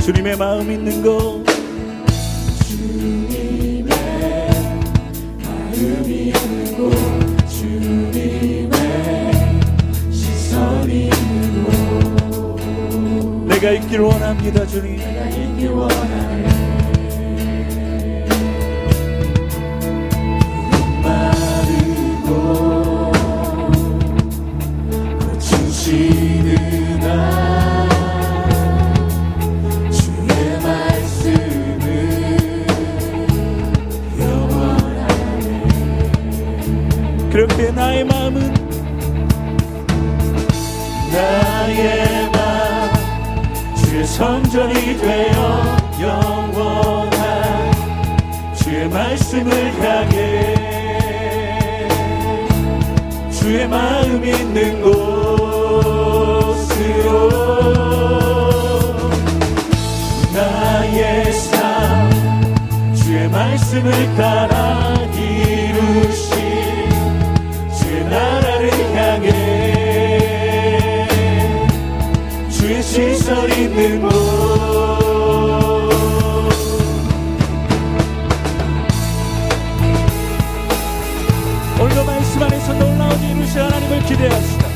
주님의 마음 있는 곳. 주님의 마음 있는 곳 주님의 시선 있는 곳 내가 있길 원합니다 주님. 내가 있길 원합니다. 그렇게 나의 마음은 나의 마음 주의 성전이 되어 영원한 주의 말씀을 향해 주의 마음 있는 곳으로 나의 삶 주의 말씀을 따라 시선 있는 곳. 오늘도 말씀 안에서 놀라운 이루신 하나님을 기대하시다.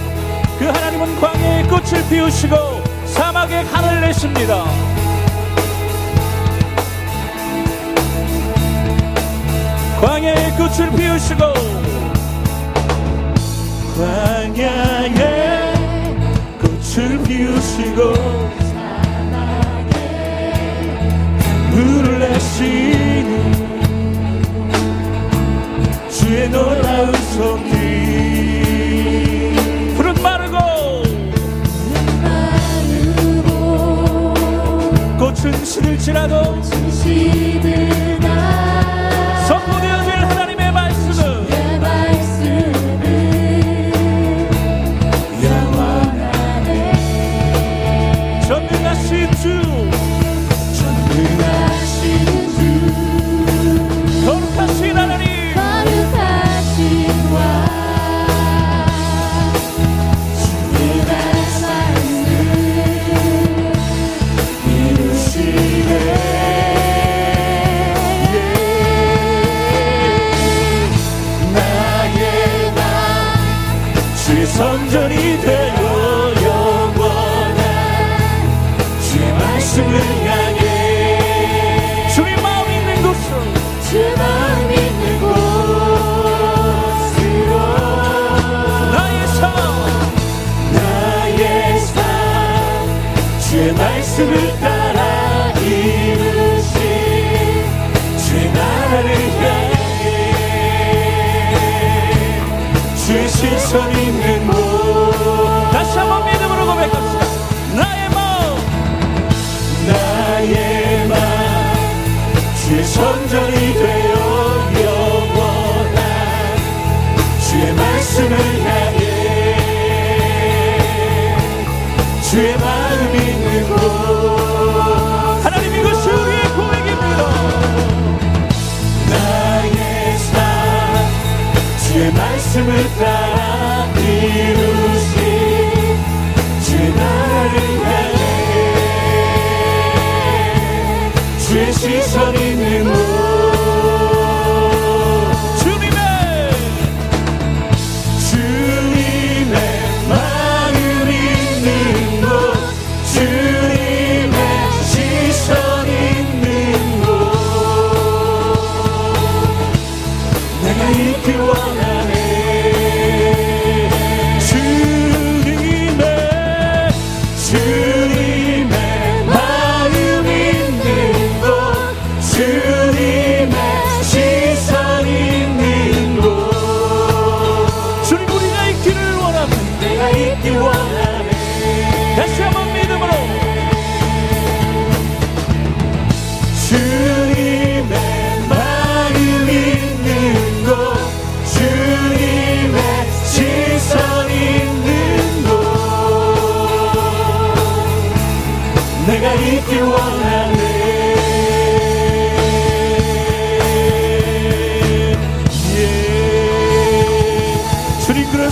그 하나님은 광야의 꽃을 피우시고 사막에 간을 내십니다. 광야의 꽃을 피우시고 광야의 꽃을 피우시고 물을 내시는 주의 놀라운 손길 푸른 마르고 꽃은 시들지라도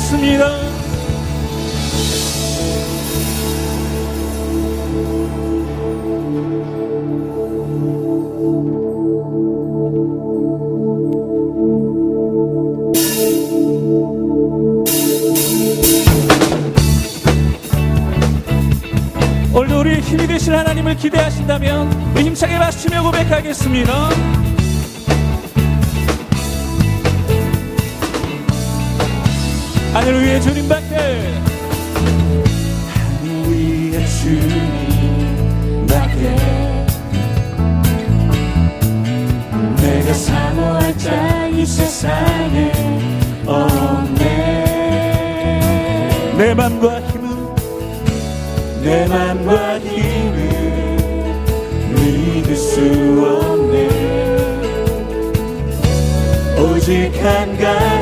믿습니다. 오늘도 우리 힘이 되신 하나님을 기대하신다면 힘차게 마시며 고백하겠습니다. 세상에 없네. 내 맘과 힘은 내 맘과 힘은 믿을 수 없네. 오직 한가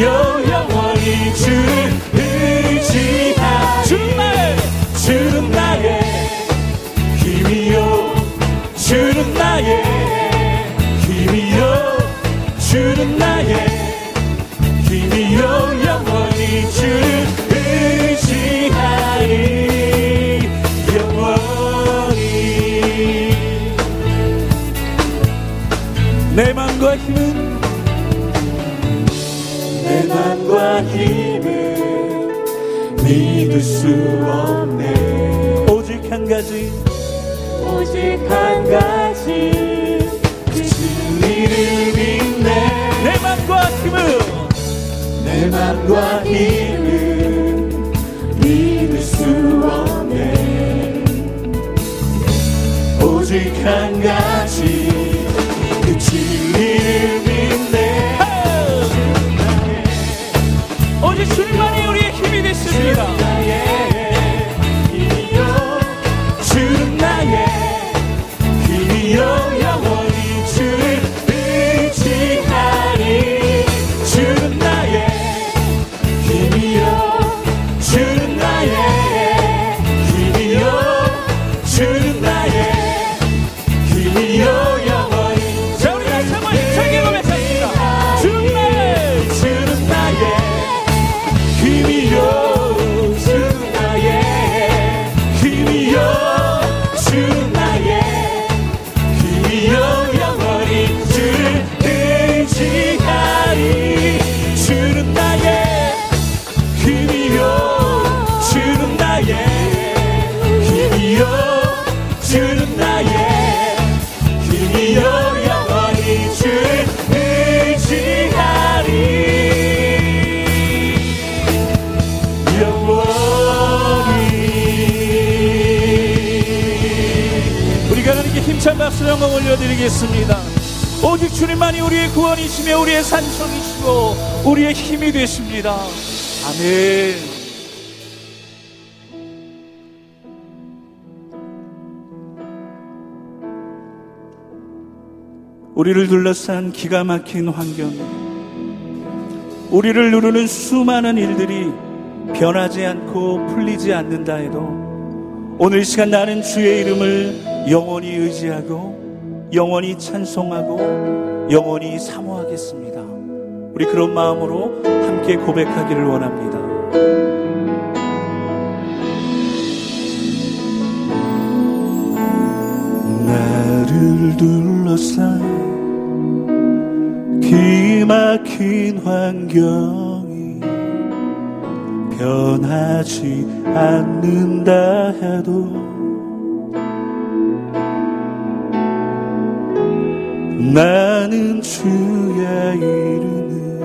힘이요 영원 믿을 수 없네. 오직 한 가지. 오직 한 가지. 그 진리를 믿네. 내 맘과 힘은 내 맘과 힘을 믿을 수 없네. 오직 한 가지. 그진 영광 올려드리겠습니다. 오직 주님만이 우리의 구원이시며 우리의 산성이시고 우리의 힘이 되십니다. 아멘. 우리를 둘러싼 기가 막힌 환경, 우리를 누르는 수많은 일들이 변하지 않고 풀리지 않는다 해도 오늘 이 시간 나는 주의 이름을 영원히 의지하고 영원히 찬송하고 영원히 사모하겠습니다. 우리 그런 마음으로 함께 고백하기를 원합니다. 나를 둘러싼 기막힌 환경이 변하지 않는다 해도 나는 주의 이름을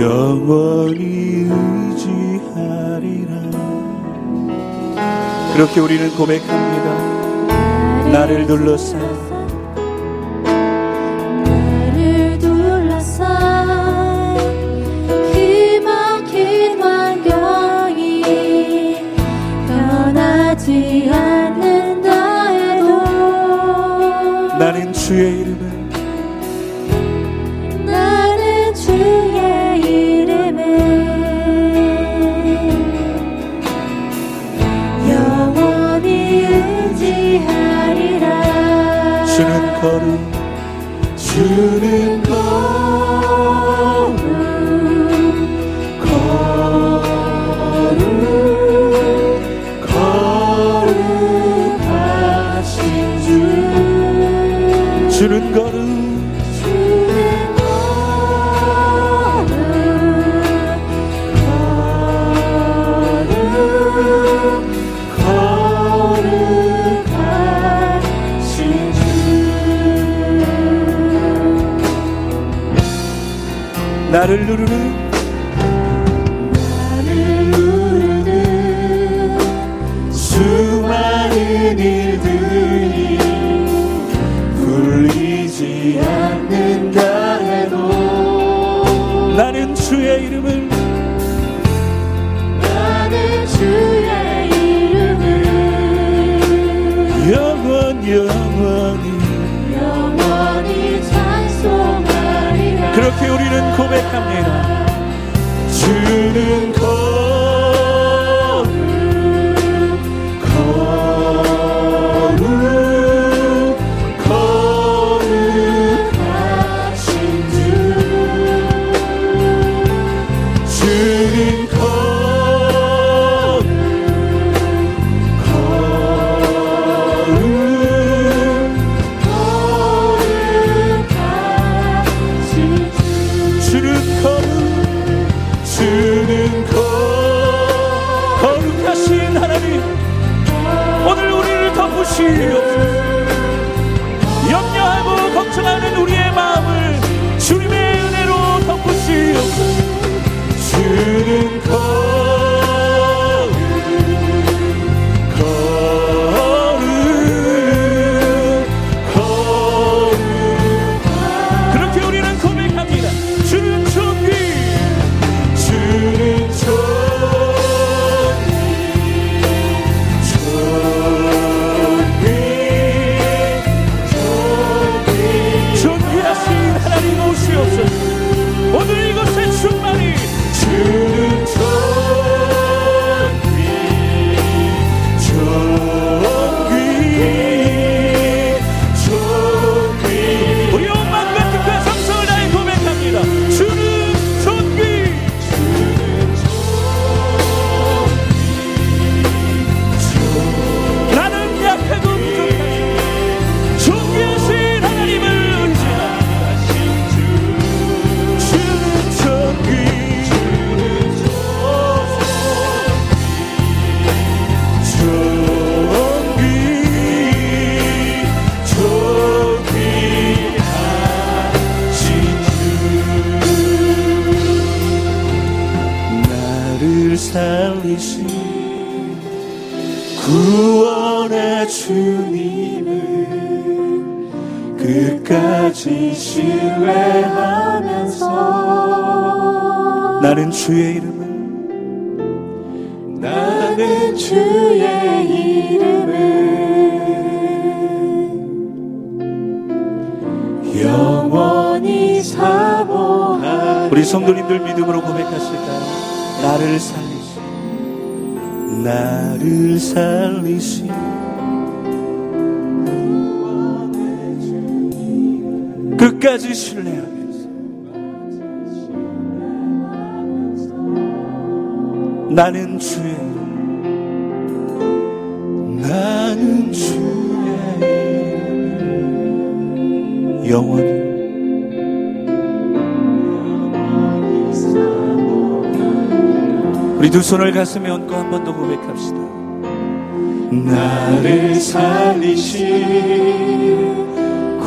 영원히 의지하리라 그렇게 우리는 고백합니다. 나를 둘러싼 나는 주의 이름을. 나는 주의 이름을. 영원히 의지하리라. 주는 걸음 주는 나를 누르는 나를 누르는 수많은 일들이 풀리지 않는다 해도 나는 주의 이름을 나는 주의 이름을 영원 영원히 영원히 그렇게 우리는 고백합니다. 주는 거 나는 주의 이름을. 나는 주의 이름을. 영원히 사모하리 우리 성도님들 믿음으로 고백하실까요? 나를 살리시. 나를 살리신 끝까지 신뢰하면서 나는 주의 나는 주의 영원히 우리 두 손을 가슴에 얹고 한 번 더 고백합시다. 나를 살리신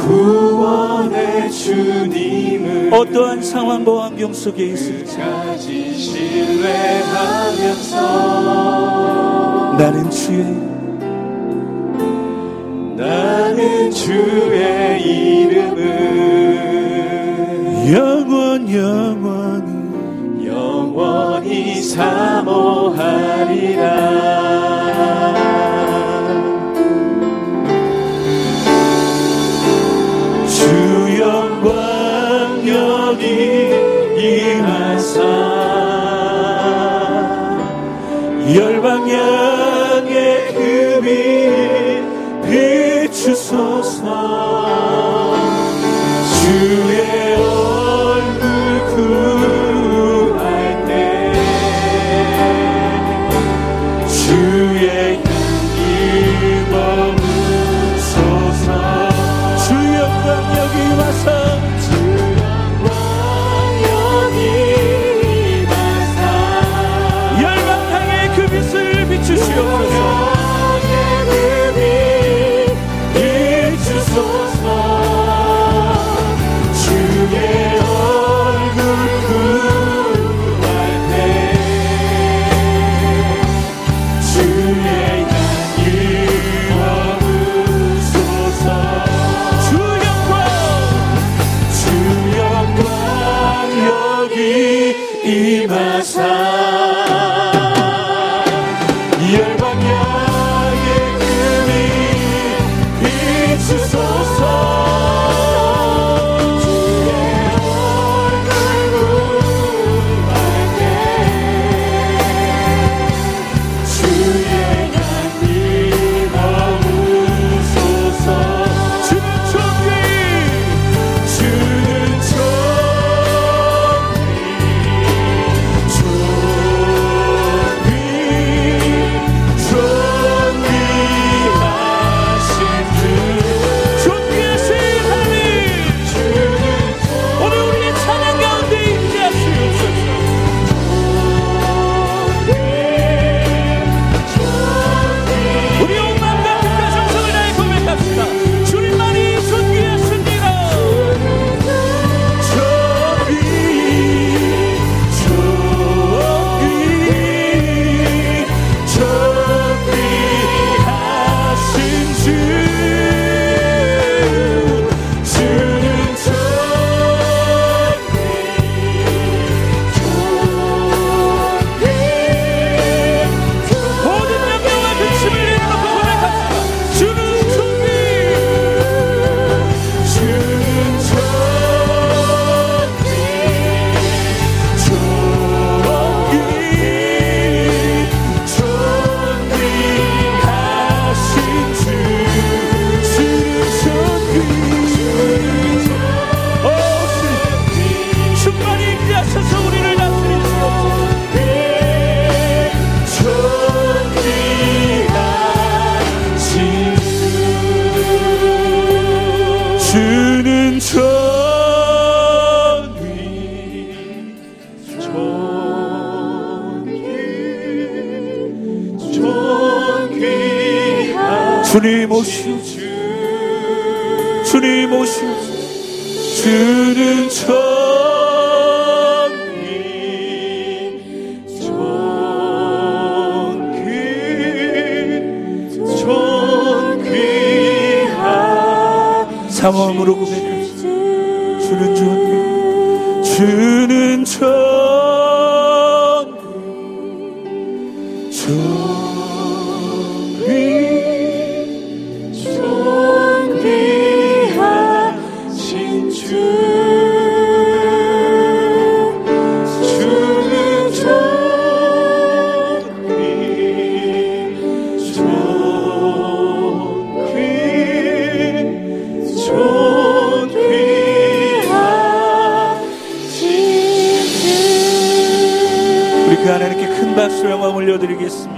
구원의 주님을 어떠한 상황과 환경 속에 있을지 신뢰하면서 나는 주의 나는 주의 이름을 영원 영원히 영원히 사모하리라 머무소서 주 영광 주님 오시오 주님 오시오 주는 천 천귀한 삼엄으로 고백합시다 주는 천귀 주는 천 박수 영광 올려드리겠습니다